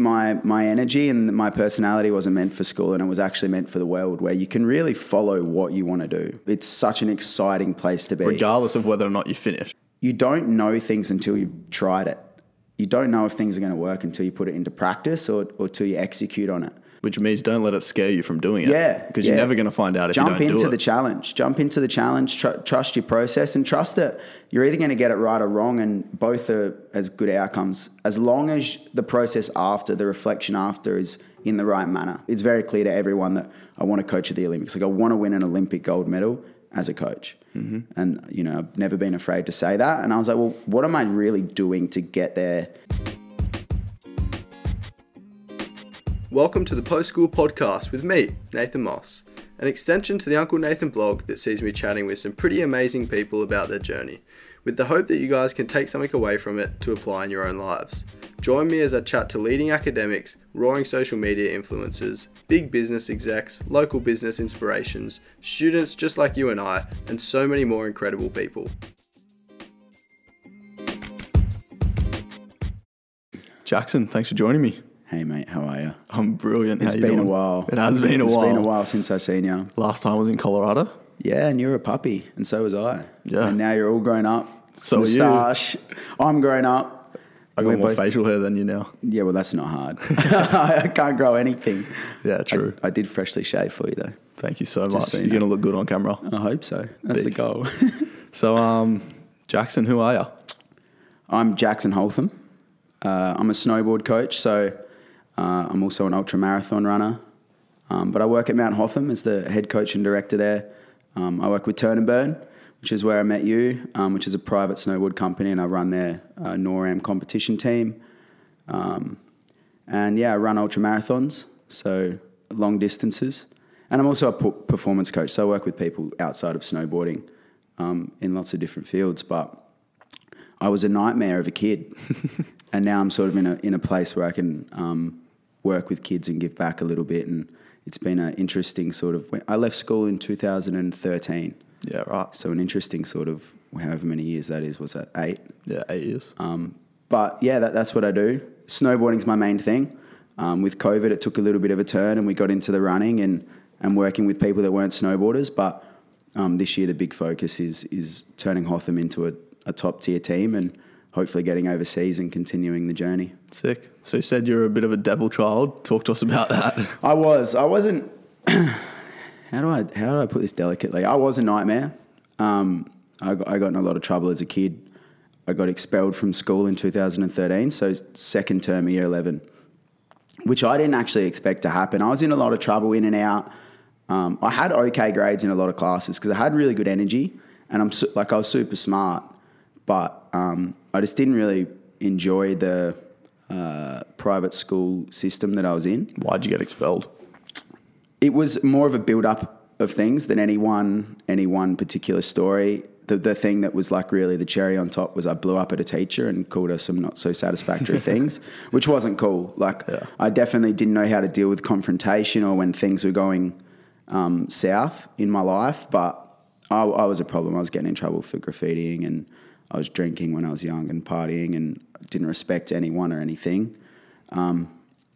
my my energy and my personality wasn't meant for school, and it was actually meant for the world, where you can really follow what you want to do. It's such an exciting place to be. regardless of whether or not you finish. you don't know things until you've tried it. You don't know if things are going to work until you put it into practice or, or till you execute on it. Which means don't let it scare you from doing it. Yeah, Because yeah. you're never going to find out if Jump you don't into do the challenge. Jump into the challenge. Tr- trust your process and trust that you're either going to get it right or wrong, and both are as good outcomes as long as the process after, the reflection after, is in the right manner. It's very clear to everyone that I want to coach at the Olympics. Like I want to win an Olympic gold medal as a coach, Mm-hmm. and you know I've never been afraid to say that. And I was like, well, what am I really doing to get there? Welcome to the Post School Podcast with me, Nathan Moss, an extension to the Uncle Nathan blog that sees me chatting with some pretty amazing people about their journey, with the hope that you guys can take something away from it to apply in your own lives. Join me as I chat to leading academics, roaring social media influencers, big business execs, local business inspirations, students just like you and I, and so many more incredible people. Jackson, thanks for joining me. Hey mate, how are you? I'm brilliant. It's you been a while. It has been a It's while. It's been a while since I seen you. Last time I was in Colorado. Yeah, and you're a puppy, and so was I. Yeah. And now you're all grown up. So are you. Moustache. I'm grown up. I got We're more both- facial hair than you now. Yeah, well, that's not hard. I can't grow anything. Yeah, true. I, I did freshly shave for you, though. Thank you so much. so you You're gonna look good on camera. I hope so. That's the goal. So, um, Jackson, who are you? I'm Jackson Holtham. Uh, I'm a snowboard coach, so uh, I'm also an ultra marathon runner. Um, but I work at Mount Hotham as the head coach and director there. Um, I work with Turn and Burn, which is where I met you, um, which is a private snowboard company, and I run their uh, NORAM competition team. Um, and yeah, I run ultra marathons, so long distances. And I'm also a performance coach, so I work with people outside of snowboarding um, in lots of different fields. But I was a nightmare of a kid, and now I'm sort of in a in a place where I can um, work with kids and give back a little bit. And it's been an interesting sort of. I left school in 2013, Yeah, right. so an interesting sort of however many years that is. Was that eight? Yeah, eight years. Um, but yeah, that, that's what I do. Snowboarding's my main thing. Um, with COVID, it took a little bit of a turn, and we got into the running and and working with people that weren't snowboarders. But um, this year, the big focus is is turning Hotham into a, a top tier team and hopefully getting overseas and continuing the journey. Sick. So you said you're a bit of a devil child. Talk to us about that. I was. I wasn't. how do I how do I put this delicately? I was a nightmare. Um, I, got, I got in a lot of trouble as a kid. I got expelled from school in 2013, so second term year 11, which I didn't actually expect to happen. I was in a lot of trouble in and out. Um, I had okay grades in a lot of classes because I had really good energy and I'm su- like I was super smart, but um, I just didn't really enjoy the uh, private school system that I was in Why'd you get expelled? it was more of a build up of things than any one any one particular story. The the thing that was like really the cherry on top was I blew up at a teacher and called her some not so satisfactory things, which wasn't cool. Like Yeah. I definitely didn't know how to deal with confrontation or when things were going um, south in my life, but I, I was a problem. I was getting in trouble for graffitiing and I was drinking when I was young and partying and didn't respect anyone or anything. Um,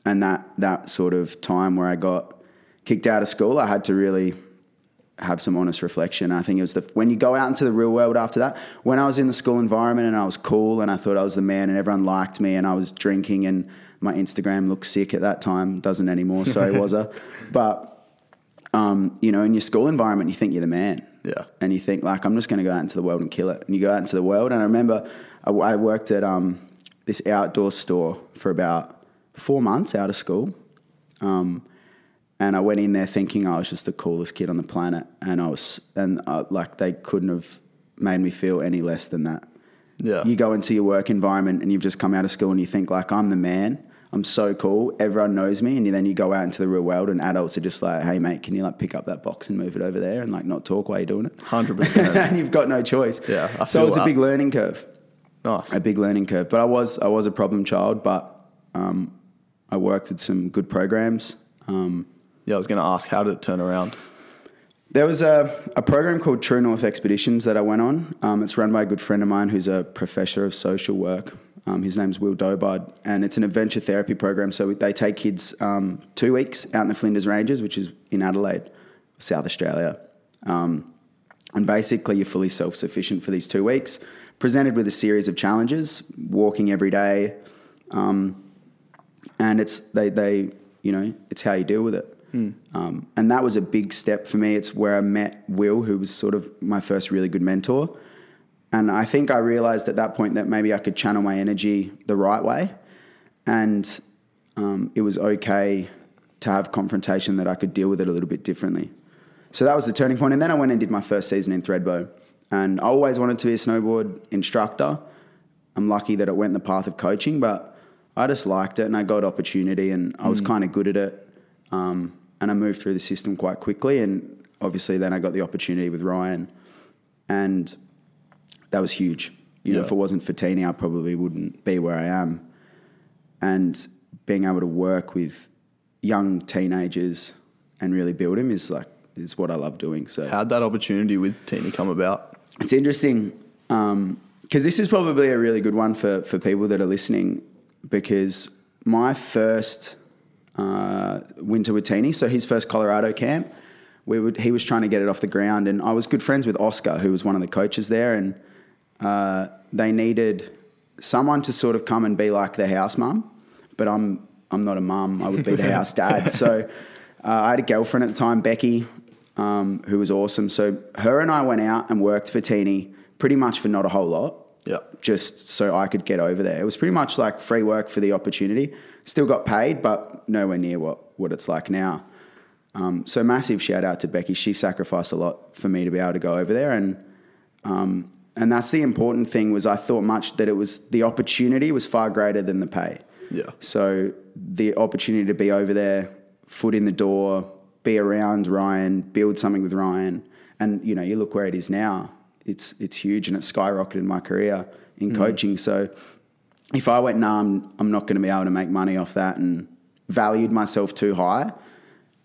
and that that sort of time where I got kicked out of school, I had to really have some honest reflection. I think it was the when you go out into the real world after that. When I was in the school environment and I was cool and I thought I was the man and everyone liked me and I was drinking and my Instagram looked sick at that time. Doesn't anymore. Sorry, was I? But um, you know, in your school environment, you think you're the man Yeah. and you think like I'm just going to go out into the world and kill it. And you go out into the world. And I remember I, I worked at um, this outdoor store for about four months out of school, um, and I went in there thinking I was just the coolest kid on the planet, and I was and uh, like they couldn't have made me feel any less than that. Yeah. You go into your work environment and you've just come out of school and you think like I'm the man. I'm so cool. Everyone knows me, and then you go out into the real world, and adults are just like, "Hey, mate, can you like pick up that box and move it over there, and like not talk while you're doing it?" 100%. and you've got no choice. Yeah, I so it was that. a big learning curve, nice. a big learning curve. But I was I was a problem child, but um, I worked with some good programs. Um, Yeah, I was going to ask, how did it turn around? There was a, a program called True North Expeditions that I went on. Um, it's run by a good friend of mine who's a professor of social work. Um, his name's Will Dobard, and it's an adventure therapy program. So they take kids um, two weeks out in the Flinders Ranges, which is in Adelaide, South Australia. Um, and basically, you're fully self sufficient for these two weeks, presented with a series of challenges, walking every day. Um, and it's they, they, you know, it's how you deal with it. Um, and that was a big step for me. It's where I met Will, who was sort of my first really good mentor. And I think I realized at that point that maybe I could channel my energy the right way. And um, it was okay to have confrontation that I could deal with it a little bit differently. So that was the turning point. And then I went and did my first season in Thredbo. And I always wanted to be a snowboard instructor. I'm lucky that it went the path of coaching, but I just liked it and I got opportunity and I was kind of good at it. Um, and I moved through the system quite quickly. And obviously, then I got the opportunity with Ryan. And that was huge. You know, if it wasn't for Teeny, I probably wouldn't be where I am. And being able to work with young teenagers and really build them is like is what I love doing. So How'd that opportunity with Teeny come about? it's interesting because this is probably a really good one for for people that are listening because my first uh, winter with Teeny, so his first Colorado camp, we would he was trying to get it off the ground, and I was good friends with Oscar, who was one of the coaches there, and uh, they needed someone to sort of come and be like the house mum, but I'm I'm not a mum. I would be the house dad. So uh, I had a girlfriend at the time, Becky, um, who was awesome. So her and I went out and worked for Teeny pretty much for not a whole lot Yeah. just so I could get over there. It was pretty much like free work for the opportunity. Still got paid, but nowhere near what, what it's like now. Um, so massive shout out to Becky. She sacrificed a lot for me to be able to go over there, and um, and that's the important thing. Was I thought much that it was the opportunity was far greater than the pay. Yeah. So the opportunity to be over there, foot in the door, be around Ryan, build something with Ryan, and you know, you look where it is now. It's it's huge and it's skyrocketed my career in mm. coaching. So if I went, nah, I'm, I'm not going to be able to make money off that, and valued myself too high,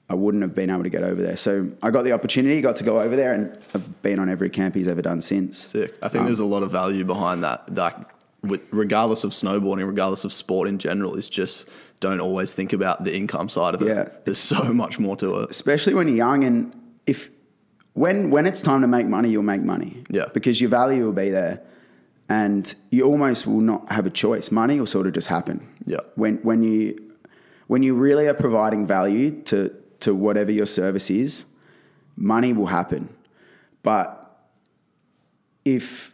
I wouldn't have been able to get over there. So I got the opportunity, got to go over there, and I've been on every camp he's ever done since. Sick. I think um, there's a lot of value behind that. Like, with, regardless of snowboarding, regardless of sport in general, is just don't always think about the income side of it. Yeah. There's so much more to it. especially when you're young and if when when it's time to make money you'll make money Yeah. because your value will be there and you almost will not have a choice money will sort of just happen Yeah. when when you when you really are providing value to to whatever your service is money will happen but if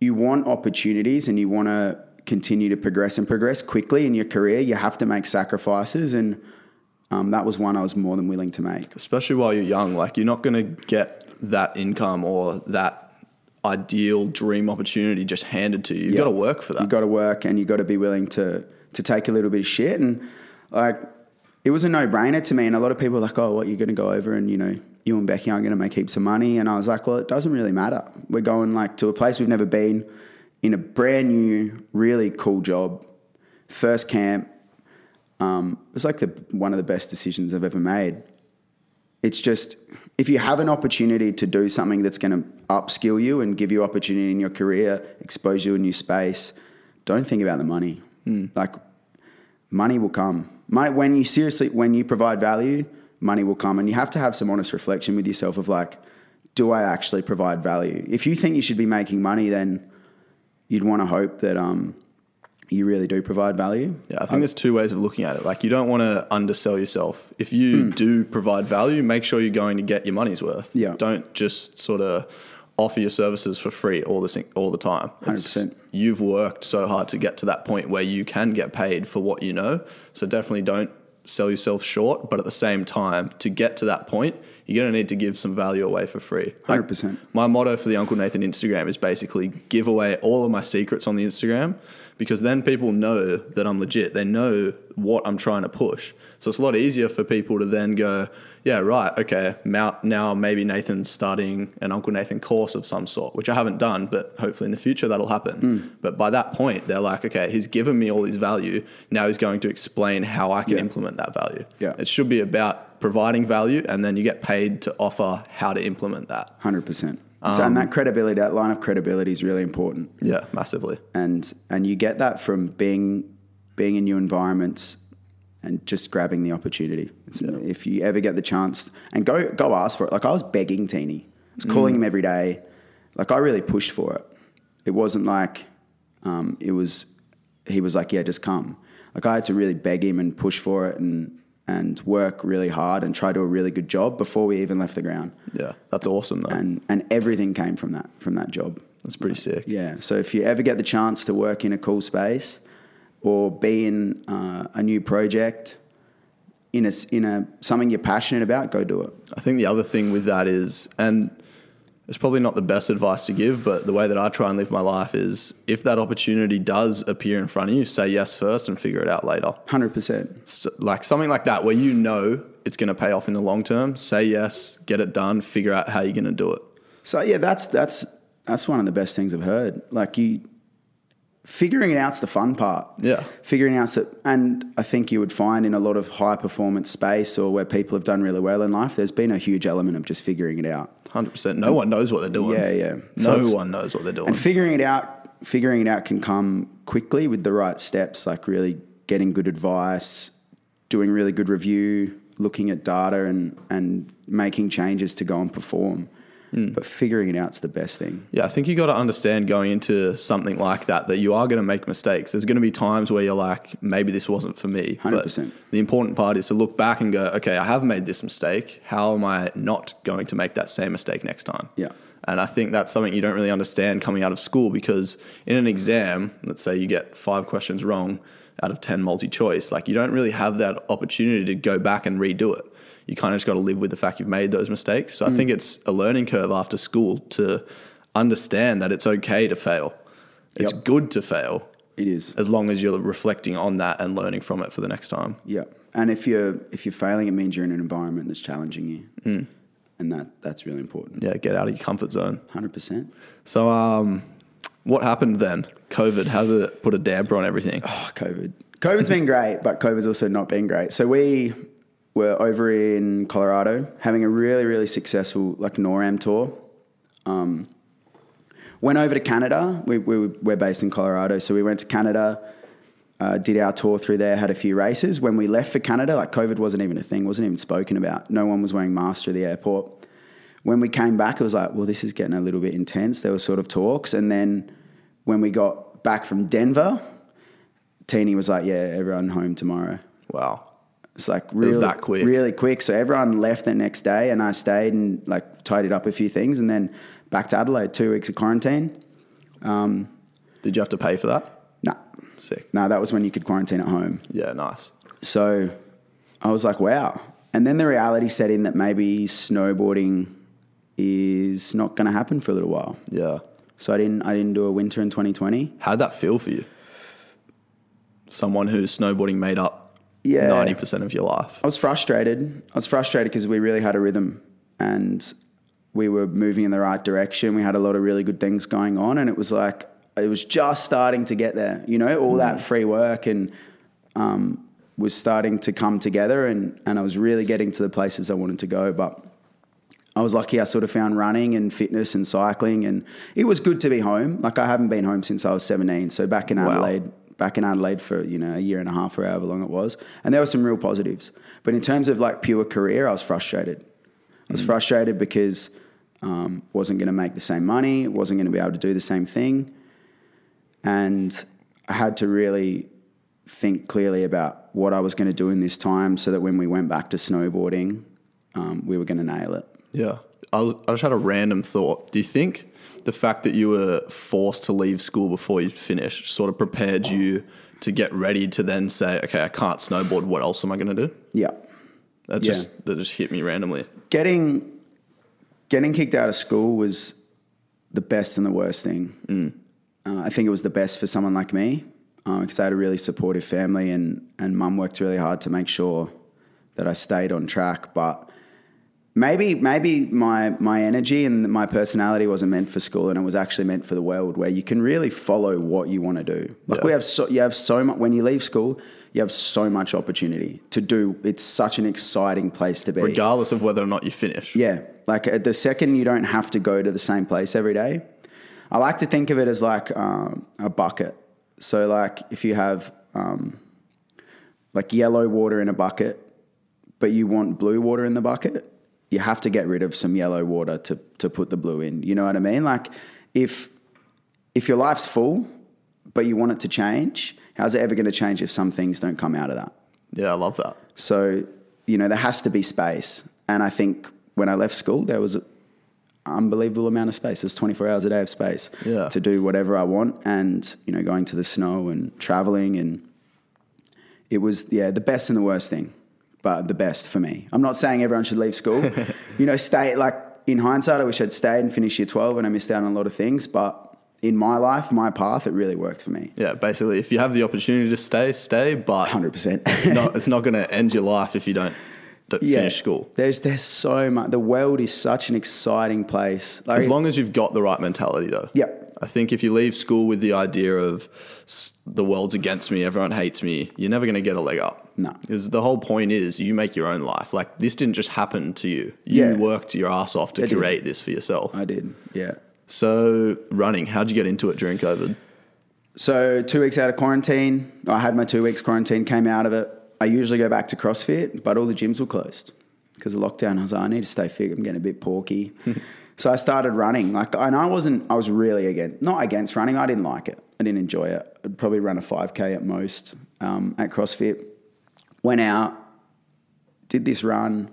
you want opportunities and you want to continue to progress and progress quickly in your career you have to make sacrifices and um, that was one I was more than willing to make. Especially while you're young. Like, you're not going to get that income or that ideal dream opportunity just handed to you. You've got to work for that. You've got to work, and you've got to be willing to to take a little bit of shit. And like, it was a no brainer to me. And a lot of people were like, "Oh, what you're going to go over and you know, you and Becky aren't going to make heaps of money." And I was like, "Well, it doesn't really matter. We're going like to a place we've never been, in a brand new, really cool job, first camp. Um, it was like the one of the best decisions I've ever made. It's just if you have an opportunity to do something that's going to upskill you and give you opportunity in your career, expose you to a new space, don't think about the money. Like money will come. Money, when you seriously when you provide value, money will come, and you have to have some honest reflection with yourself of like, do I actually provide value? If you think you should be making money, then you'd want to hope that um, you really do provide value. Yeah, I think there's two ways of looking at it. Like, you don't want to undersell yourself. If you do provide value, make sure you're going to get your money's worth. Yeah. Don't just sort of offer your services for free all the all the time. It's- 100%. You've worked so hard to get to that point where you can get paid for what you know. So definitely don't sell yourself short. But at the same time, to get to that point, you're going to need to give some value away for free. Like, 100%. my motto for the Uncle Nathan Instagram is basically give away all of my secrets on the Instagram because then people know that I'm legit. They know what I'm trying to push. So it's a lot easier for people to then go, yeah, right, okay, now maybe Nathan's starting an Uncle Nathan course of some sort, which I haven't done, but hopefully in the future that'll happen. Mm. But by that point, they're like, okay, he's given me all his value. Now he's going to explain how I can yeah. implement that value. Yeah. It should be about providing value and then you get paid to offer how to implement that. 100%. Um, so, and that um, credibility, that line of credibility is really important. Yeah, massively. And and you get that from being being in new environments and just grabbing the opportunity. Yeah. If you ever get the chance, and go go ask for it. Like I was begging Teeny, I was calling mm. him every day. Like I really pushed for it. It wasn't like um, it was. He was like, "Yeah, just come." Like I had to really beg him and push for it, and and work really hard and try to do a really good job before we even left the ground. Yeah, that's awesome though. And and everything came from that from that job. That's pretty sick. Yeah. So if you ever get the chance to work in a cool space or be in uh, a new project in a, in a something you're passionate about, go do it. I think the other thing with that is, and it's probably not the best advice to give, but the way that I try and live my life is if that opportunity does appear in front of you, say yes first and figure it out later. Hundred percent. St- Like something like that where you know it's going to pay off in the long term, say yes, get it done, figure out how you're going to do it. So yeah, that's that's that's one of the best things I've heard. Like you figuring it out's the fun part. Yeah. Figuring out that and I think you would find in a lot of high performance space or where people have done really well in life, there's been a huge element of just figuring it out. 100%. No one knows what they're doing. Yeah, yeah. So No one knows what they're doing. And figuring it out, figuring it out can come quickly with the right steps, like really getting good advice, doing really good review, looking at data, and and making changes to go and perform. Mm. But figuring it out's the best thing. Yeah, I think you got to understand going into something like that that you are going to make mistakes. There's going to be times where you're like, maybe this wasn't for me. But 100%. the important part is to look back and go, okay, I have made this mistake. How am I not going to make that same mistake next time? Yeah. And I think that's something you don't really understand coming out of school because in an exam, let's say you get five questions wrong out of 10 multi choice, like you don't really have that opportunity to go back and redo it. You kind of just got to live with the fact you've made those mistakes. So I think it's a learning curve after school to understand that it's okay to fail. It's Yep. good to fail It is. as long as you're reflecting on that and learning from it for the next time. Yeah. And if you're if you're failing, it means you're in an environment that's challenging you, and that that's really important. Yeah, get out of your comfort zone. Hundred percent. So, um, what happened then? COVID, how did it put a damper on everything? Oh, COVID. COVID's been great, but COVID's also not been great. So we were over in Colorado having a really, really successful like NORAM tour. Um, went over to Canada. We, we, we're based in Colorado, so we went to Canada, uh, did our tour through there, had a few races. When we left for Canada, like COVID wasn't even a thing, wasn't even spoken about. No one was wearing masks through the airport. When we came back, it was like, well, this is getting a little bit intense. There were sort of talks, and then when we got back from Denver, Teeny was like, "Yeah, everyone home tomorrow." Wow. It's like really was that quick. really quick. So everyone left the next day, and I stayed and like tidied up a few things, and then back to Adelaide. Two weeks of quarantine. Um, Did you have to pay for that? Nah, Sick. no, that was when you could quarantine at home. Yeah, nice. So I was like, wow. And then the reality set in that maybe snowboarding is not going to happen for a little while. Yeah. So I didn't I didn't do a winter in 2020. How'd that feel for you? Someone who's snowboarding made up Yeah. 90% of your life. I was frustrated. I was frustrated because we really had a rhythm and we were moving in the right direction. We had a lot of really good things going on, and it was like it was just starting to get there. You know, all that free work and um, was starting to come together, and and I was really getting to the places I wanted to go. But I was lucky. I sort of found running and fitness and cycling, and it was good to be home. Like I haven't been home since I was seventeen. So back in Wow. Adelaide back in Adelaide for you know a year and a half or however long it was, and there were some real positives. But in terms of like pure career, I was frustrated. I was frustrated because um, wasn't going to make the same money, wasn't going to be able to do the same thing, and I had to really think clearly about what I was going to do in this time, so that when we went back to snowboarding, um, we were going to nail it. Yeah. I, was, I just had a random thought. Do you think the fact that you were forced to leave school before you finished sort of prepared you to get ready to then say, okay, I can't snowboard. What else am I going to do? Yeah. That Yeah. just that just hit me randomly. getting getting kicked out of school was the best and the worst thing. Uh, I think it was the best for someone like me because I had a really supportive family and and mum worked really hard to make sure that I stayed on track. But maybe maybe my my energy and my personality wasn't meant for school and it was actually meant for the world where you can really follow what you want to do like Yeah. we have so you have so much when you leave school you have so much opportunity to do it's such an exciting place to be regardless of whether or not you finish. yeah like at the second you don't have to go to the same place every day i like to think of it as like um, a bucket so like if you have um, like yellow water in a bucket but you want blue water in the bucket you have to get rid of some yellow water to, to put the blue in you know what i mean like if if your life's full but you want it to change how's it ever going to change if some things don't come out of that Yeah, I love that. so, you know, there has to be space. And I think when I left school, there was an unbelievable amount of space. There's 24 hours a day of space Yeah. to do whatever I want. And, you know, going to the snow and traveling. And it was, yeah, the best and the worst thing, but the best for me. I'm not saying everyone should leave school. you know, stay, like, in hindsight, I wish I'd stayed and finished year 12 and I missed out on a lot of things. But in my life, my path, it really worked for me. Yeah, basically, if you have the opportunity to stay, stay. But 100%. it's not it's not going to end your life if you don't, don't finish school. There's there's so much. The world is such an exciting place. Like, As long as you've got the right mentality, though. Yep. I think if you leave school with the idea of the world's against me, everyone hates me, you're never going to get a leg up. No. Because the whole point is you make your own life. Like this didn't just happen to you. You Yeah. worked your ass off to I did. create this for yourself. I did, yeah. So running, how'd you get into it during COVID? So two weeks out of quarantine, I had my two weeks quarantine, came out of it. I usually go back to CrossFit, but all the gyms were closed because of lockdown. I was like, I need to stay fit. I'm getting a bit porky. so I started running. Like, and I wasn't, I was really against, not against running. I didn't like it. I didn't enjoy it. I'd probably run a 5K at most um, at CrossFit. Went out, did this run,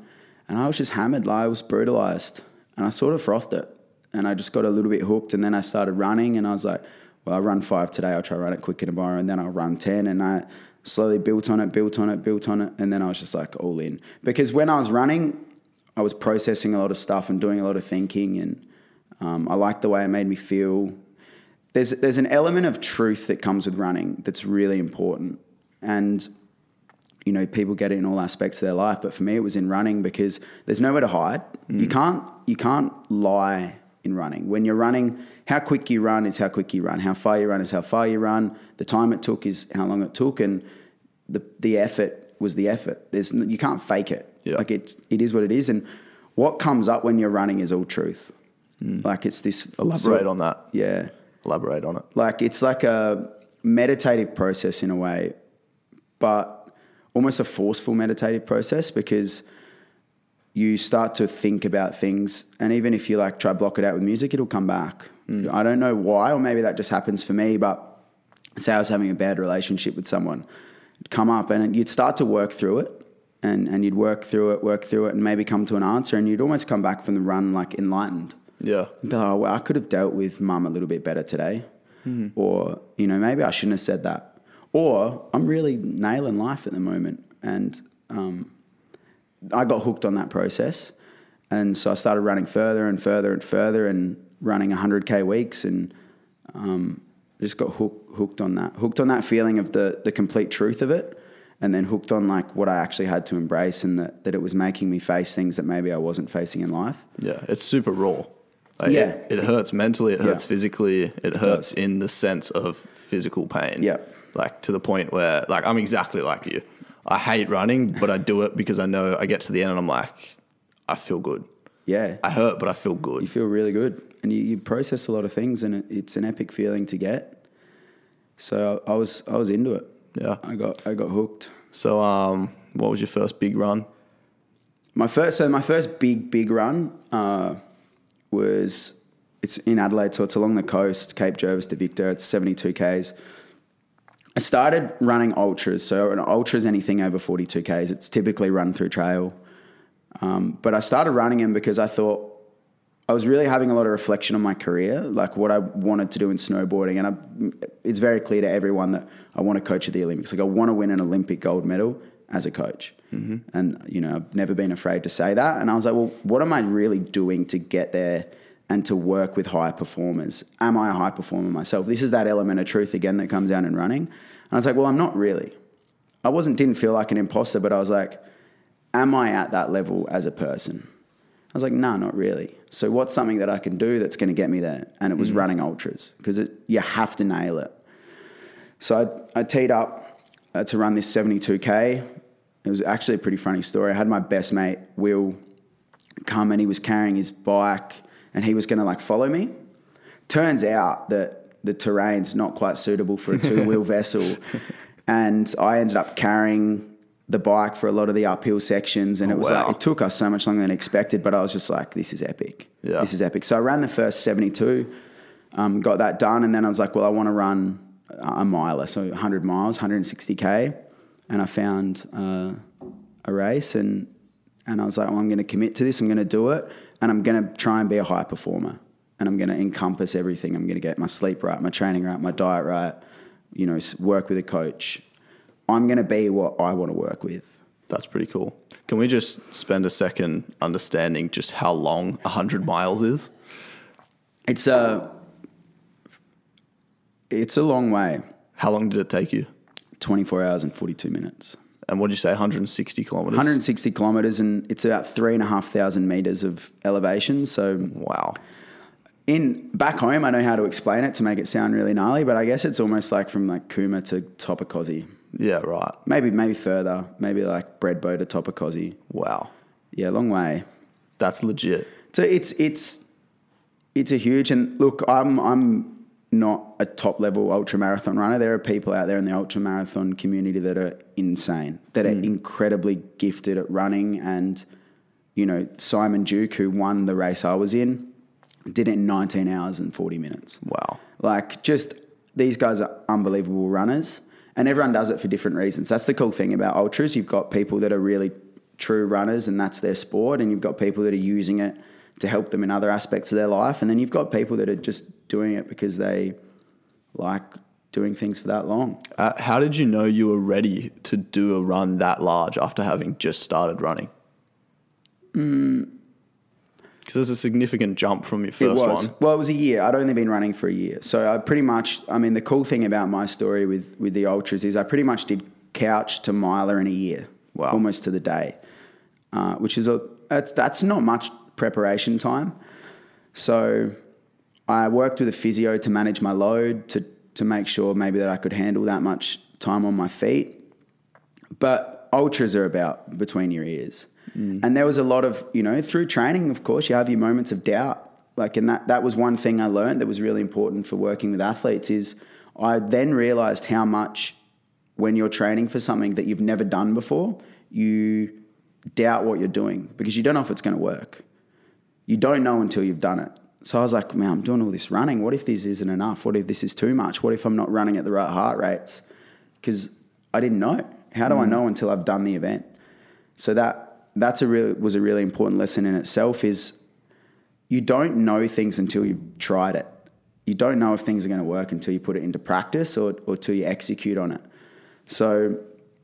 and I was just hammered. Like, I was brutalized, and I sort of frothed it, and I just got a little bit hooked. And then I started running, and I was like, "Well, I run five today. I'll try to run it quicker tomorrow, and then I'll run ten. And I slowly built on it, built on it, built on it, and then I was just like all in. Because when I was running, I was processing a lot of stuff and doing a lot of thinking, and um, I liked the way it made me feel. There's there's an element of truth that comes with running that's really important, and you know, people get it in all aspects of their life, but for me, it was in running because there's nowhere to hide. You mm. can't you can't lie in running. When you're running, how quick you run is how quick you run. How far you run is how far you run. The time it took is how long it took, and the the effort was the effort. There's you can't fake it. Yeah. Like it's it is what it is, and what comes up when you're running is all truth. Mm. Like it's this Elaborate sort- on that. Yeah Elaborate on it. like it's like a meditative process in a way, but almost a forceful meditative process because you start to think about things, and even if you like try block it out with music, it'll come back. Hmm. I don't know why, or maybe that just happens for me. But say I was having a bad relationship with someone, it'd come up, and you'd start to work through it. And, and you'd work through it, work through it, and maybe come to an answer, and you'd almost come back from the run like enlightened. Yeah. Like, oh, well, I could have dealt with mum a little bit better today. Hmm. Or, you know, maybe I shouldn't have said that. Or I'm really nailing life at the moment. And um, I got hooked on that process. And so I started running further and further and further and running 100K weeks and um, just got hook, hooked on that. Hooked on that feeling of the, the complete truth of it. And then hooked on like what I actually had to embrace and that, that it was making me face things that maybe I wasn't facing in life. Yeah. It's super raw. Like, Yeah. It, it hurts mentally, it hurts Yeah. physically, it hurts in the sense of physical pain. Yeah. Like to the point where, like, I'm exactly like you. I hate running, but I do it because I know I get to the end and I'm like, I feel good. Yeah. I hurt, but I feel good. you feel really good and you, you process a lot of things and it, it's an epic feeling to get so I was I was into it Yeah. I got I got hooked So, um, what was your first big run? my first so my first big big run uh, was it's in Adelaide so it's along the coast Cape Jervis to Victor it's 72 k's I started running ultras so an ultra is anything over 42 k's it's typically run through trail um, but I started running them because I thought I was really having a lot of reflection on my career, like what I wanted to do in snowboarding. And I, it's very clear to everyone that I want to coach at the Olympics. Like I want to win an Olympic gold medal as a coach. And, you know, I've never been afraid to say that. And I was like, well, what am I really doing to get there and to work with high performers? Am I a high performer myself? This is that element of truth again that comes down in running. And I was like, well, I'm not really. I wasn't, didn't feel like an imposter, but I was like, am I at that level as a person? I was like, no, not really. So what's something that I can do that's going to get me there? And it was running ultras because you have to nail it. So I, I teed up uh, to run this 72K. It was actually a pretty funny story. I had my best mate, Will, come and he was carrying his bike and he was going to like follow me. Turns out that the terrain's not quite suitable for a two wheel vessel. And I ended up carrying the bike for a lot of the uphill sections, and Oh, it was wow. like, it took us so much longer than expected. But I was just like, this is epic. Yeah. This is epic. So I ran the first seventy two, um, got that done, and then I was like, well, I want to run a miler, so hundred miles, hundred and sixty k, and I found uh, a race, and and I was like, well, I'm going to commit to this. I'm going to do it, and I'm going to try and be a high performer, and I'm going to encompass everything. I'm going to get my sleep right, my training right, my diet right. You know, work with a coach. I'm going to be what I want to work with. That's pretty cool. Can we just spend a second understanding just how long 100 miles is? It's a it's a long way. How long did it take you? 24 hours and 42 minutes. And what did you say, 160 kilometers? 160 kilometers, and it's about three and a half thousand meters of elevation. So, Wow. in back home, I know how to explain it to make it sound really gnarly, but I guess it's almost like from like Cooma to Topacosi. Yeah, right. Maybe, maybe further. Maybe like Thredbo to Topacosi. Wow. Yeah, long way. That's legit. So it's it's it's a huge and look, I'm I'm not a top level ultra marathon runner. There are people out there in the ultra marathon community that are insane, that are hmm. incredibly gifted at running. And you know, Simon Duke, who won the race I was in, did it in 19 hours and 40 minutes. Wow. Like, just these guys are unbelievable runners, and everyone does it for different reasons. That's the cool thing about ultras. You've got people that are really true runners, and that's their sport, and you've got people that are using it to help them in other aspects of their life, and then you've got people that are just doing it because they like doing things for that long. Uh, how did you know you were ready to do a run that large after having just started running? Because there's a significant jump from your first it was. one. Well, it was a year. I'd only been running for a year. So I pretty much, I mean, the cool thing about my story with, with the Ultras is I pretty much did couch to miler in a year. Wow. Almost to the day, uh, which is a, that's, that's not much preparation time. So I worked with a physio to manage my load to, to make sure maybe that I could handle that much time on my feet. But ultras are about between your ears. Mm. And there was a lot of, you know, through training, of course, you have your moments of doubt. Like, and that, that was one thing I learned that was really important for working with athletes is I then realized how much when you're training for something that you've never done before, you doubt what you're doing because you don't know if it's going to work. You don't know until you've done it. So I was like, man, I'm doing all this running. What if this isn't enough? What if this is too much? What if I'm not running at the right heart rates? Because I didn't know. How do I mm. know until I've done the event? So that that's a real was a really important lesson in itself. Is you don't know things until you've tried it. You don't know if things are going to work until you put it into practice or or till you execute on it. So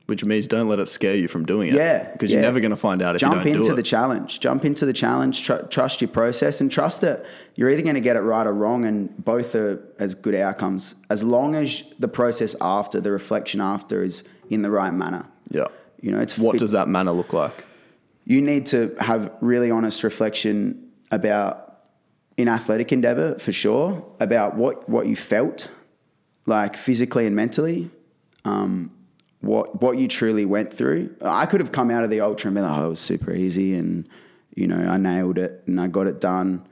Which means don't let it scare you from doing it. Yeah, Because yeah. you're never going to find out if jump you don't do it. Jump into the challenge. Jump into the challenge. Tr- trust your process and trust that you're either going to get it right or wrong, and both are as good outcomes as long as the process after, the reflection after, is in the right manner. yeah. You know, it's What it- does that manner look like? you need to have really honest reflection about in athletic endeavor for sure about what what you felt like physically and mentally um, what what you truly went through. I could have come out of the ultra and been like oh it was super easy and you know i nailed it and i got it done.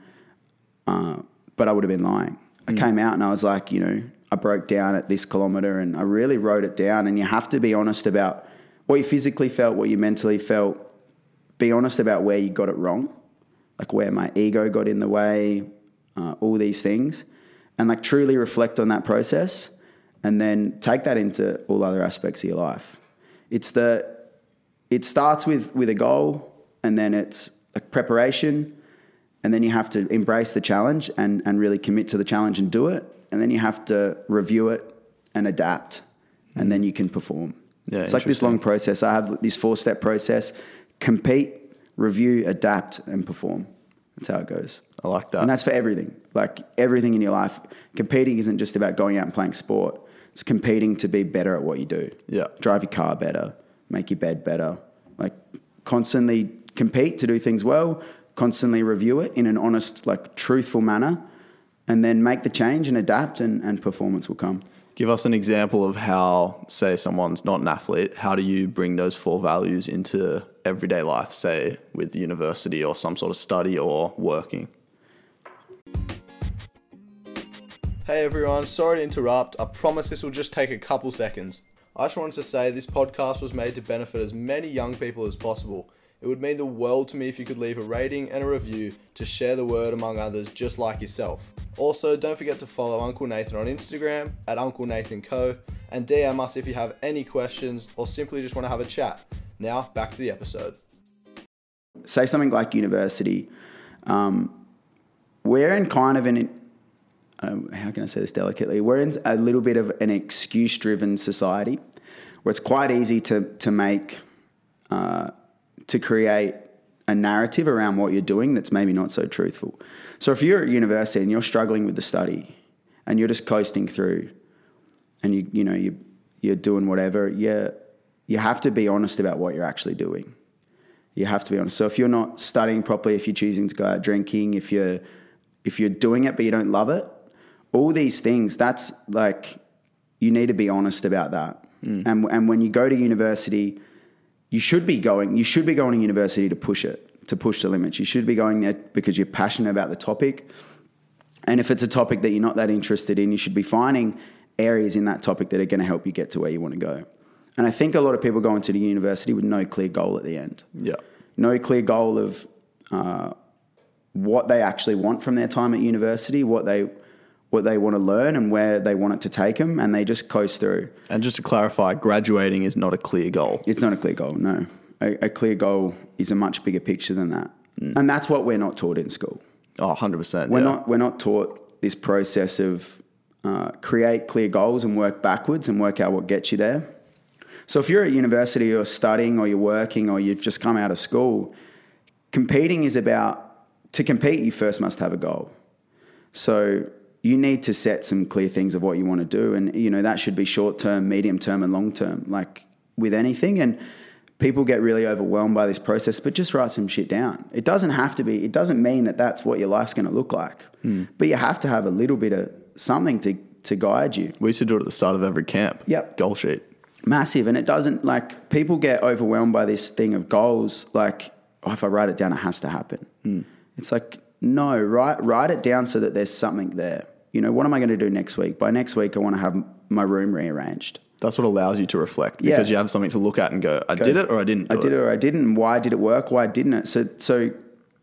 Uh, but i would have been lying. I came out and i was like you know i broke down at this kilometer and i really wrote it down. And you have to be honest about what you physically felt what you mentally felt. Be honest about where you got it wrong, like where my ego got in the way, uh, all these things, and like truly reflect on that process, and then take that into all other aspects of your life. It's the it starts with with a goal, and then it's like preparation, and then you have to embrace the challenge and and really commit to the challenge and do it, and then you have to review it and adapt, and then you can perform. Yeah, it's like this long process. I have this four step process: compete, review, adapt, and perform. That's how it goes. I like that. And that's for everything. Like everything in your life. Competing isn't just about going out and playing sport. It's competing to be better at what you do. Yeah. Drive your car better, make your bed better. Like constantly compete to do things well, constantly review it in an honest, like truthful manner, and then make the change and adapt, and, and performance will come. Give us an example of how, say, someone's not an athlete. How do you bring those four values into everyday life, say, with university or some sort of study or working? Hey everyone, sorry to interrupt. I promise this will just take a couple seconds. I just wanted to say this podcast was made to benefit as many young people as possible. It would mean the world to me if you could leave a rating and a review to share the word among others just like yourself. Also, don't forget to follow Uncle Nathan on Instagram at Uncle Nathan Co. and DM us if you have any questions or simply just want to have a chat. Now, back to the episode. Say something like university. Um, we're in kind of an, um, how can I say this delicately? We're in a little bit of an excuse driven society where it's quite easy to, to make, uh, to create a narrative around what you're doing that's maybe not so truthful. So if you're at university and you're struggling with the study and you're just coasting through and you you know you you're doing whatever, you you have to be honest about what you're actually doing. You have to be honest. So if you're not studying properly, if you're choosing to go out drinking, if you're if you're doing it but you don't love it, all these things, that's like you need to be honest about that. Mm. And and when you go to university, you should be going you should be going to university to push it to push the limits. You should be going there because you're passionate about the topic. And if it's a topic that you're not that interested in you should be finding areas in that topic that are going to help you get to where you want to go. And i think a lot of people go into the university with no clear goal at the end. Yeah. No clear goal of uh, what they actually want from their time at university what they what they want to learn and where they want it to take them, and they just coast through. And just to clarify, graduating is not a clear goal. It's not a clear goal, no. A, a clear goal is a much bigger picture than that. Mm. And that's what we're not taught in school. Oh, 100%. We're, yeah. not, we're not taught this process of uh, create clear goals and work backwards and work out what gets you there. So if you're at university or studying or you're working or you've just come out of school, competing is about to compete, you first must have a goal. So you need to set some clear things of what you want to do. And, you know, that should be short term, medium term, and long term, like with anything. And people get really overwhelmed by this process, but just write some shit down. It doesn't have to be, it doesn't mean that that's what your life's going to look like. Mm. But you have to have a little bit of something to, to guide you. We used to do it at the start of every camp. Yep. Goal sheet. Massive. And it doesn't, like, people get overwhelmed by this thing of goals. Like, oh, if I write it down, it has to happen. Mm. It's like, no, write, write it down so that there's something there you know, what am I going to do next week? By next week, I want to have my room rearranged. That's what allows you to reflect because yeah. you have something to look at and go, I go, did it or I didn't. I did it or I didn't. Why did it work? Why didn't it? So, so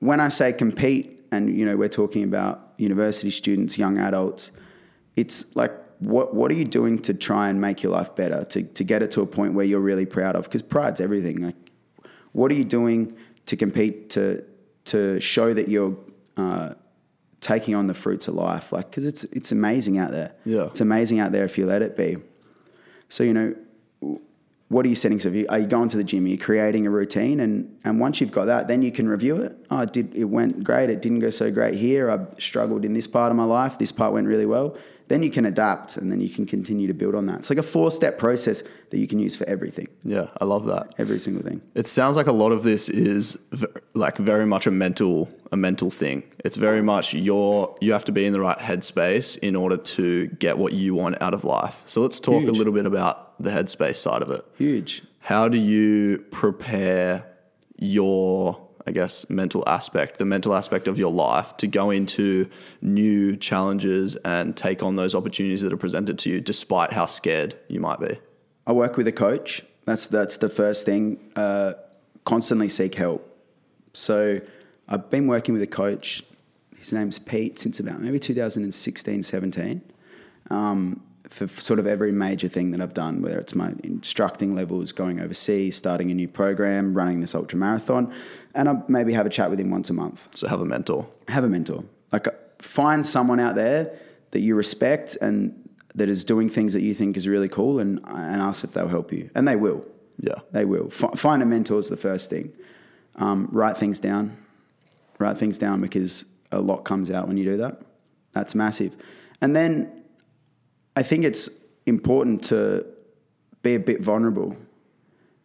when I say compete, and you know, we're talking about university students, young adults, it's like, what what are you doing to try and make your life better? To to get it to a point where you're really proud of? Because pride's everything. Like, what are you doing to compete to to show that you're uh, taking on the fruits of life, like because it's it's amazing out there. Yeah, it's amazing out there if you let it be. So you know, what are you setting? So you, are you going to the gym? Are you creating a routine? And and once you've got that, then you can review it. Oh, it did it went great? It didn't go so great here. I struggled in this part of my life. This part went really well then you can adapt and then you can continue to build on that. It's like a four step process that you can use for everything. Yeah, I love that. Every single thing. It sounds like a lot of this is v- like very much a mental a mental thing. It's very much your you have to be in the right headspace in order to get what you want out of life. So let's talk Huge. a little bit about the headspace side of it. Huge. How do you prepare your I guess, mental aspect, the mental aspect of your life to go into new challenges and take on those opportunities that are presented to you, despite how scared you might be? I work with a coach. That's that's the first thing. Uh, constantly seek help. So I've been working with a coach. His name's Pete since about maybe 2016, 17. Um, for sort of every major thing that I've done, whether it's my instructing levels, going overseas, starting a new program, running this ultra marathon, and I maybe have a chat with him once a month. So have a mentor. Have a mentor. Like find someone out there that you respect and that is doing things that you think is really cool, and and ask if they'll help you, and they will. Yeah, they will. F- find a mentor is the first thing. Um, write things down. Write things down because a lot comes out when you do that. That's massive. And then I think it's important to be a bit vulnerable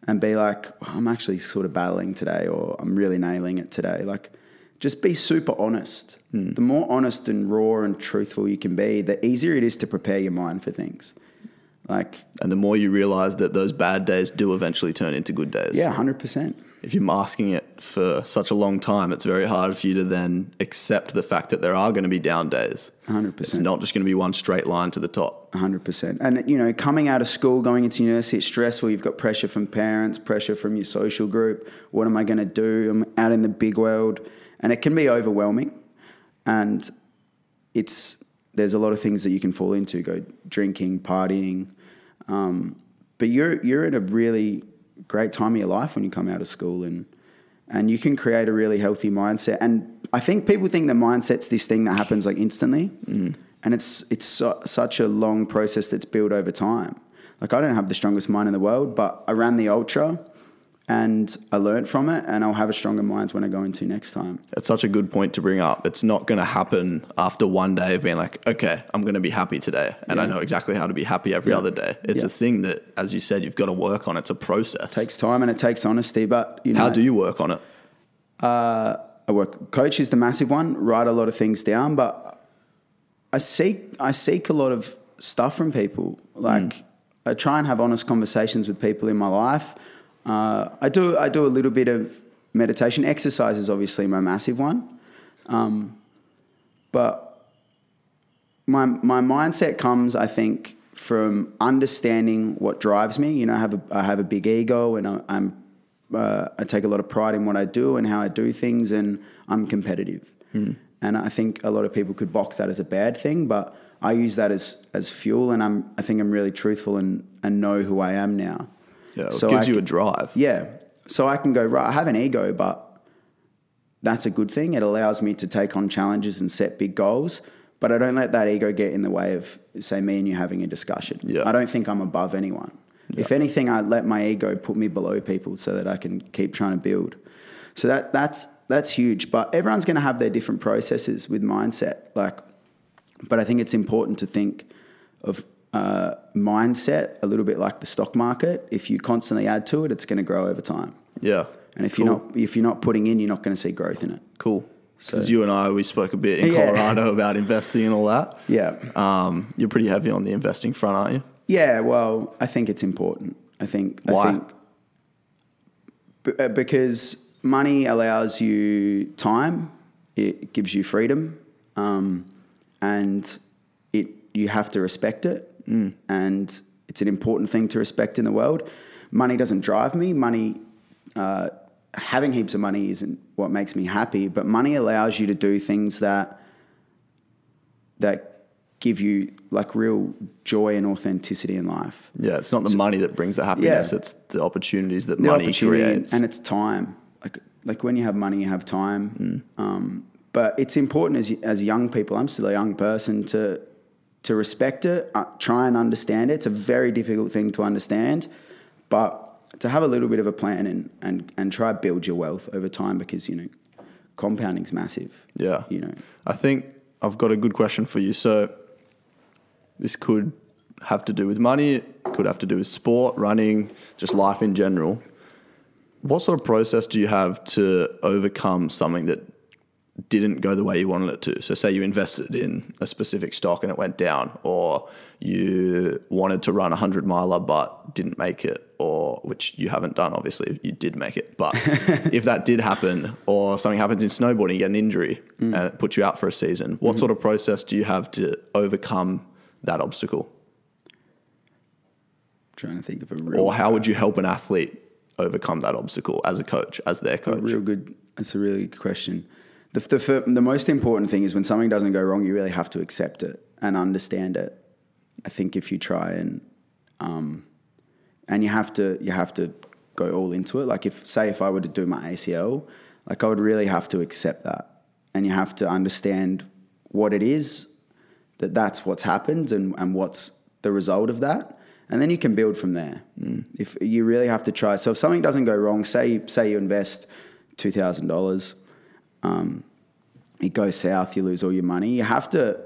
and be like, I'm actually sort of battling today or I'm really nailing it today. Like, just be super honest. Hmm. The more honest and raw and truthful you can be, the easier it is to prepare your mind for things. Like, And the more you realize that those bad days do eventually turn into good days. yeah, hundred percent. If you're masking it for such a long time, it's very hard for you to then accept the fact that there are going to be down days. 100%. It's not just going to be one straight line to the top. hundred percent. And you know, coming out of school, going into university, it's stressful. You've got pressure from parents, pressure from your social group. What am I going to do? I'm out in the big world, and it can be overwhelming. And it's there's a lot of things that you can fall into. Go drinking, partying, um, but you're you're in a really great time of your life when you come out of school and and you can create a really healthy mindset. And I think people think that mindset's this thing that happens like instantly, mm-hmm. and it's it's so, such a long process that's built over time. Like I don't have the strongest mind in the world, but I ran the ultra, and I learned from it, and I'll have a stronger mind when I go into next time. It's such a good point to bring up. It's not going to happen after one day of being like, okay, I'm going to be happy today. And I know exactly how to be happy every other day. It's Yeah. a thing that, as you said, you've got to work on. It's a process. It takes time and it takes honesty, but you know, how do you work on it? Uh, I work coach is the massive one. Write a lot of things down, but I seek I seek a lot of stuff from people. Like mm. I try and have honest conversations with people in my life. Uh, I do I do a little bit of meditation. Exercise is obviously my massive one, um, but my my mindset comes, I think, from understanding what drives me. You know, I have a I have a big ego, and I, I'm uh, I take a lot of pride in what I do and how I do things, and I'm competitive. And I think a lot of people could box that as a bad thing, but I use that as as fuel, and I'm I think I'm really truthful and and know who I am now. Yeah, it So gives I you a drive. Yeah. So I can go, right, I have an ego, but that's a good thing. It allows me to take on challenges and set big goals, but I don't let that ego get in the way of, say, me and you having a discussion. Yeah. I don't think I'm above anyone. If anything, I let my ego put me below people so that I can keep trying to build. So that that's that's huge. But everyone's going to have their different processes with mindset. Like, but I think it's important to think of uh, mindset a little bit like the stock market. If you constantly add to it, it's going to grow over time. Yeah. And if Cool. you're not if you're not putting in, you're not going to see growth in it. Cool. Because you and I, we spoke a bit in Yeah. Colorado about investing and all that. Yeah. Um, you're pretty heavy on the investing front, aren't you? Yeah, well, I think it's important. I think Why? I think b- uh, because money allows you time, it gives you freedom, um, and it you have to respect it, and it's an important thing to respect in the world. Money doesn't drive me. Money, uh, having heaps of money isn't what makes me happy, but money allows you to do things that that give you like real joy and authenticity in life. Yeah, it's not the money that brings the happiness; Yeah. it's the opportunities that The money opportunity creates. and it's time. Like like when you have money, you have time. Um, but it's important as as young people. I'm still a young person to to respect it, uh, try and understand it. It's a very difficult thing to understand, but to have a little bit of a plan and and and try build your wealth over time because you know compounding's massive. yeah, You know. I think I've got a good question for you. So, this could have to do with money, it could have to do with sport, running, just life in general. What sort of process do you have to overcome something that didn't go the way you wanted it to? So, say you invested in a specific stock and it went down, or you wanted to run a 100 miler but didn't make it, or which you haven't done, obviously, you did make it. But if that did happen, or something happens in snowboarding, you get an injury mm. and it puts you out for a season, what mm. sort of process do you have to overcome that obstacle? Trying to think of a real Or how would you help an athlete overcome that obstacle as a coach, as their A coach? real good. That's a really good question. The, the, the most important thing is when something doesn't go wrong, you really have to accept it and understand it. I think if you try and um, and you have to you have to go all into it. Like if say if I were to do my ACL, like I would really have to accept that, and you have to understand what it is that that's what's happened and, and what's the result of that. And then you can build from there. If you really have to try. So if something doesn't go wrong say say you invest $2000 um, it goes south you lose all your money you have to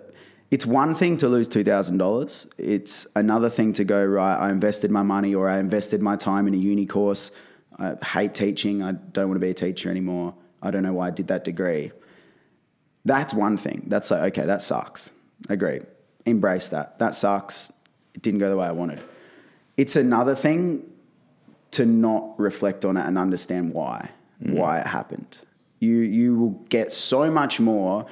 it's one thing to lose $2000 it's another thing to go right i invested my money or i invested my time in a uni course i hate teaching i don't want to be a teacher anymore I don't know why I did that degree. That's one thing. That's like, okay, that sucks. Agree. Embrace that. That sucks. It didn't go the way I wanted. It's another thing to not reflect on it and understand why, why it happened. You you will get so much more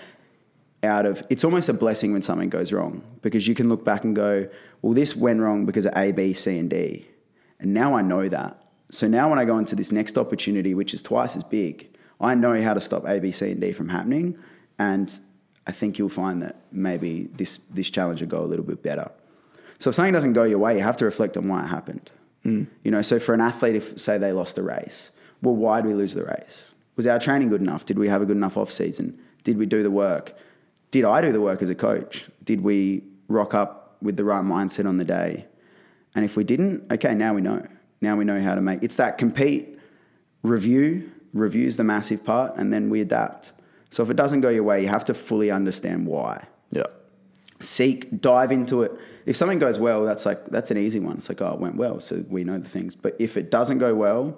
out of it's almost a blessing when something goes wrong because you can look back and go, well, this went wrong because of A, B, C, and D. And now I know that. So now when I go into this next opportunity, which is twice as big, I know how to stop A, B, C, and D from happening. And I think you'll find that maybe this this challenge will go a little bit better. So if something doesn't go your way, you have to reflect on why it happened. Mm. You know, so for an athlete, if say they lost a race, well, why did we lose the race? Was our training good enough? Did we have a good enough off season? Did we do the work? Did I do the work as a coach? Did we rock up with the right mindset on the day? And if we didn't, okay, now we know. Now we know how to make it's that compete, review, review's the massive part, and then we adapt. So if it doesn't go your way, you have to fully understand why Yeah. seek, dive into it. If something goes well, that's like that's an easy one. It's like, oh, it went well, so we know the things. But if it doesn't go well,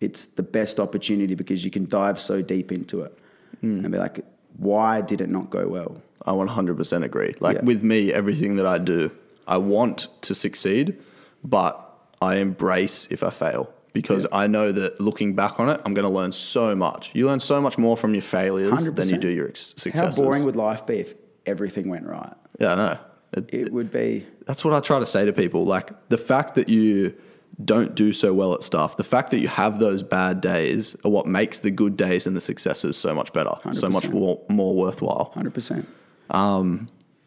it's the best opportunity because you can dive so deep into it hmm. and be like, why did it not go well? I 100% agree. Like Yeah. with me, everything that I do, I want to succeed, but I embrace if I fail because I know that looking back on it, I'm going to learn so much. You learn so much more from your failures than you do your successes. How boring would life be if everything went right? yeah, I know. It- It would be. that's what I try to say to people. Like the fact that you don't do so well at stuff, the fact that you have those bad days are what makes the good days and the successes so much better, so much more, more worthwhile. Hundred percent.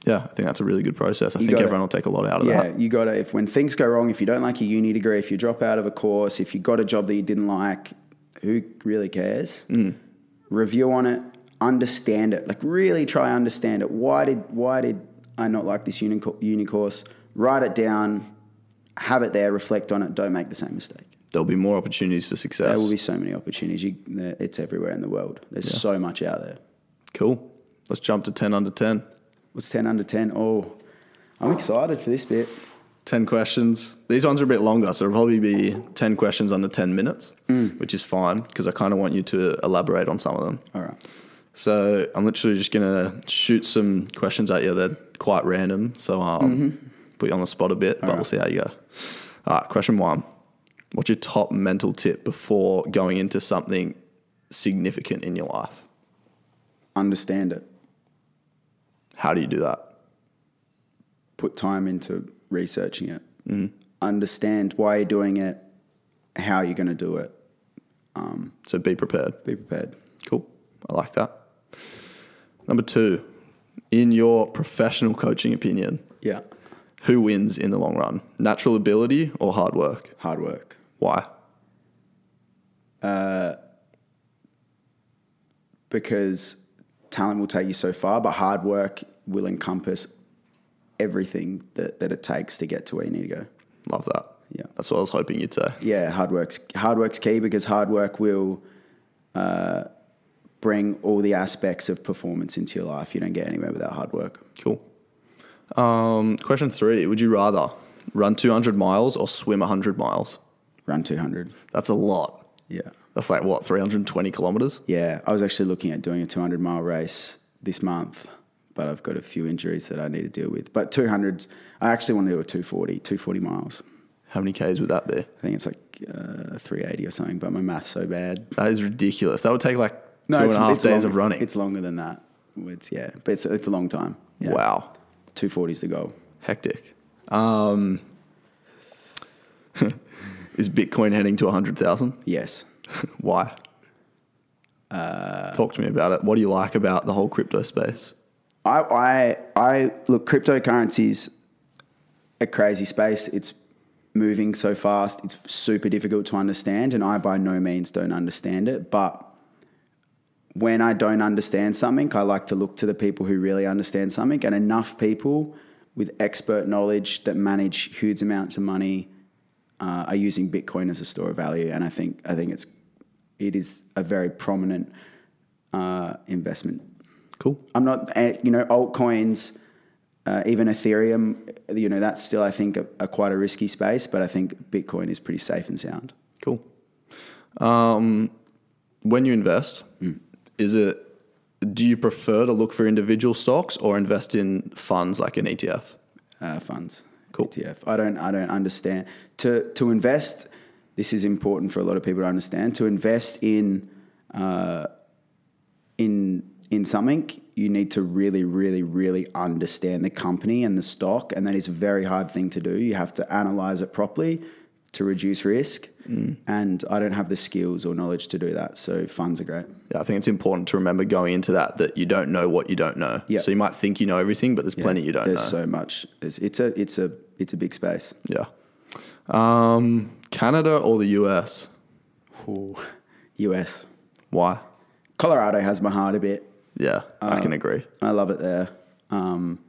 Yeah, I think that's a really good process. I think gotta- everyone will take a lot out of Yeah, that. Yeah, you got to. If when things go wrong, if you don't like your uni degree, if you drop out of a course, if you got a job that you didn't like, who really cares? Mm. Review on it, understand it. Like really try understand it. Why did why did I not like this uni, uni course? Write it down, have it there, reflect on it. Don't make the same mistake. There'll be more opportunities for success. There will be so many opportunities. You, it's everywhere in the world. There's so much out there. Cool. Let's jump to 10 under 10. What's ten under ten? Oh, I'm excited for this bit. 10 questions. These ones are a bit longer, so it'll probably be 10 questions under 10 minutes, mm. which is fine because I kind of want you to elaborate on some of them. All right. So I'm literally just going to shoot some questions at you. They're quite random, so I'll put you on the spot a bit, but we'll see how you go. All right, question one. What's your top mental tip before going into something significant in your life? Understand it. How do you do that? put time into researching it. Mm-hmm. Understand why you're doing it, how you're going to do it. Um, so be prepared. Be prepared. Cool. I like that. Number two, in your professional coaching opinion, Yeah. Who wins in the long run? Natural ability or hard work? Hard work. Why? Because talent will take you so far, but hard work will encompass everything that, that it takes to get to where you need to go. Love that. Yeah. That's what I was hoping you'd say. Yeah, hard work's hard work's key because hard work will uh, bring all the aspects of performance into your life. You don't get anywhere without hard work. Cool. Um, question three Would you rather run 200 miles or swim 100 miles? Run 200. That's a lot. Yeah. That's like what, 320 kilometers? Yeah, I was actually looking at doing a 200 mile race this month, but I've got a few injuries that I need to deal with. But 200s, I actually want to do a 240, 240 miles. How many Ks would that be? I think it's like uh, 380 or something, but my math's so bad. That is ridiculous. That would take like two and a half days long- of running. It's longer than that. It's yeah, but it's it's a long time. Yeah. Wow. 240 is the goal. Hectic. Um, is Bitcoin heading to 100,000? Yes. Why? Uh, Talk to me about it. What do you like about the whole crypto space? I, I, I look, cryptocurrency's a crazy space. It's moving so fast. It's super difficult to understand, and I by no means don't understand it. But when I don't understand something, I like to look to the people who really understand something, and enough people with expert knowledge that manage huge amounts of money uh, are using Bitcoin as a store of value. And I think I think it's it is a very prominent uh, investment Cool. I'm not, eh, you know, altcoins, uh, even Ethereum, you know, that's still, I think, a, a quite a risky space, but I think Bitcoin is pretty safe and sound. Cool. Um, when you invest, Mm. Is it do you prefer to look for individual stocks or invest in funds like an ETF? Uh, funds. Cool. ETF. I don't. I don't understand. To to invest, this is important for a lot of people to understand. To invest in, uh, in in something, you need to really, really, really understand the company and the stock, and that is a very hard thing to do. You have to analyze it properly to reduce risk, and I don't have the skills or knowledge to do that. So funds are great. Yeah, I think it's important to remember going into that that you don't know what you don't know. Yeah. So you might think you know everything, but there's plenty you don't There's know. so much. It's, it's a it's a it's a big space. yeah. Um, Canada or the US? US. Why? Colorado has my heart a bit. Yeah, I Uh, can agree. I love it there. Um,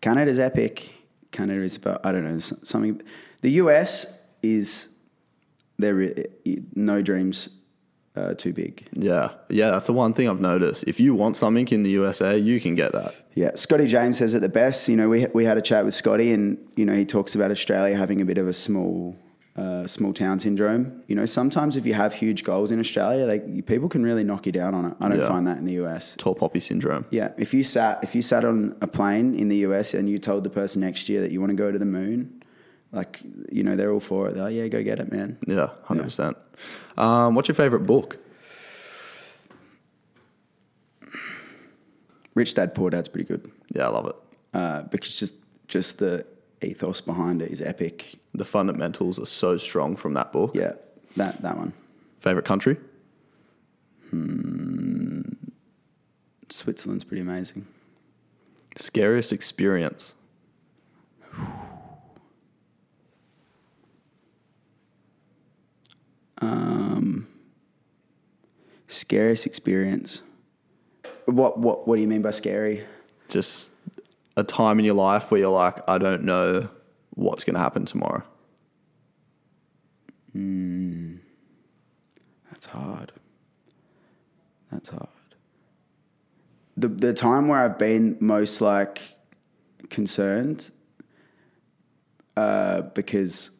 Canada's epic. Canada is about I don't know something. The US is there. No dreams uh, too big. Yeah, yeah, that's the one thing I've noticed. If you want something in the USA, you can get that. Yeah, Scotty James says it the best. You know, we we had a chat with Scotty, and you know he talks about Australia having a bit of a small. Uh, small town syndrome. You know, sometimes if you have huge goals in Australia, like people can really knock you down on it. I don't Yeah. find that in the US. Tall poppy syndrome. Yeah, if you sat if you sat on a plane in the US and you told the person next to you that you want to go to the moon, like you know they're all for it. They're like, yeah, go get it, man. Yeah, hundred percent. Um, what's your favorite book? Rich Dad Poor Dad's pretty good Yeah, I love it. uh, because just just the ethos behind it is epic. The fundamentals are so strong from that book. Yeah, that that one. Favorite country? Hmm. Switzerland's pretty amazing. Scariest experience? Scariest experience. What what what do you mean by scary? Just a time in your life where you're like, I don't know what's going to happen tomorrow. That's hard. That's hard. The the time where I've been most like concerned, uh, because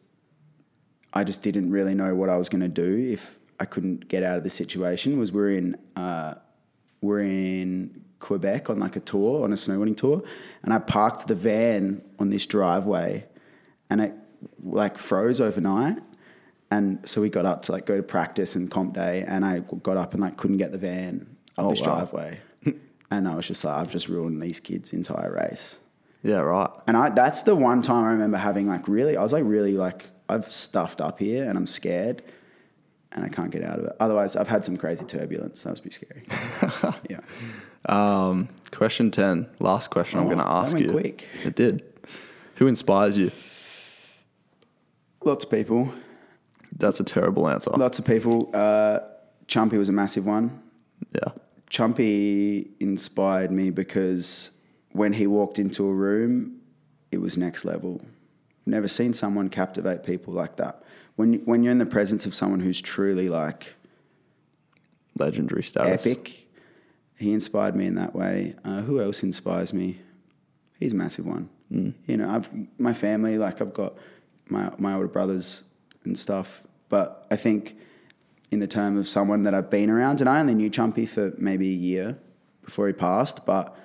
I just didn't really know what I was going to do if I couldn't get out of the situation. Was we're in uh, we're in Quebec on like a tour on a snowboarding tour, and I parked the van on this driveway, and it like froze overnight. And so we got up to like go to practice and comp day, and I got up and like couldn't get the van up Oh, this wow. driveway, and I was just like, I've just ruined these kids' entire race. Yeah, right. And I that's the one time I remember having like really I was like really like I've stuffed up here and I'm scared and I can't get out of it. Otherwise I've had some crazy turbulence. That was pretty scary. yeah. Um, question 10. Last question I'm Oh, going to ask went you. quick. It did. Who inspires you? Lots of people. That's a terrible answer. Lots of people. Uh Chumpy was a massive one. Yeah. Chumpy inspired me because when he walked into a room, it was next level. Never seen someone captivate people like that. When when you're in the presence of someone who's truly like Legendary status. epic. He inspired me in that way. Uh, who else inspires me? He's a massive one. You know, I've my family, like I've got my my older brothers and stuff. But I think in the term of someone that I've been around, and I only knew Chumpy for maybe a year before he passed, but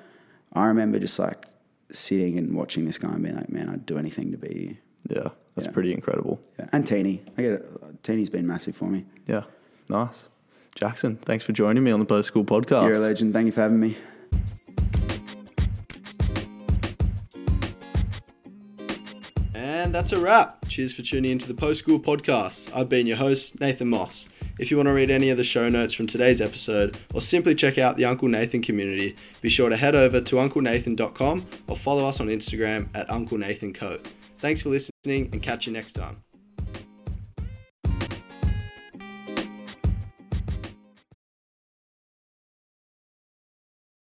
I remember just like sitting and watching this guy and being like, man, I'd do anything to be. Yeah. That's Yeah. pretty incredible. Yeah. And Teeny, I get it. Teeny's been massive for me. Yeah. Nice. Jackson, thanks for joining me on the Post School Podcast. You're a legend. Thank you for having me. And that's a wrap. Cheers for tuning into the Post School Podcast. I've been your host, Nathan Moss. If you want to read any of the show notes from today's episode or simply check out the Uncle Nathan community, be sure to head over to unclenathan.com or follow us on Instagram at Uncle Nathan Co. Thanks for listening and catch you next time.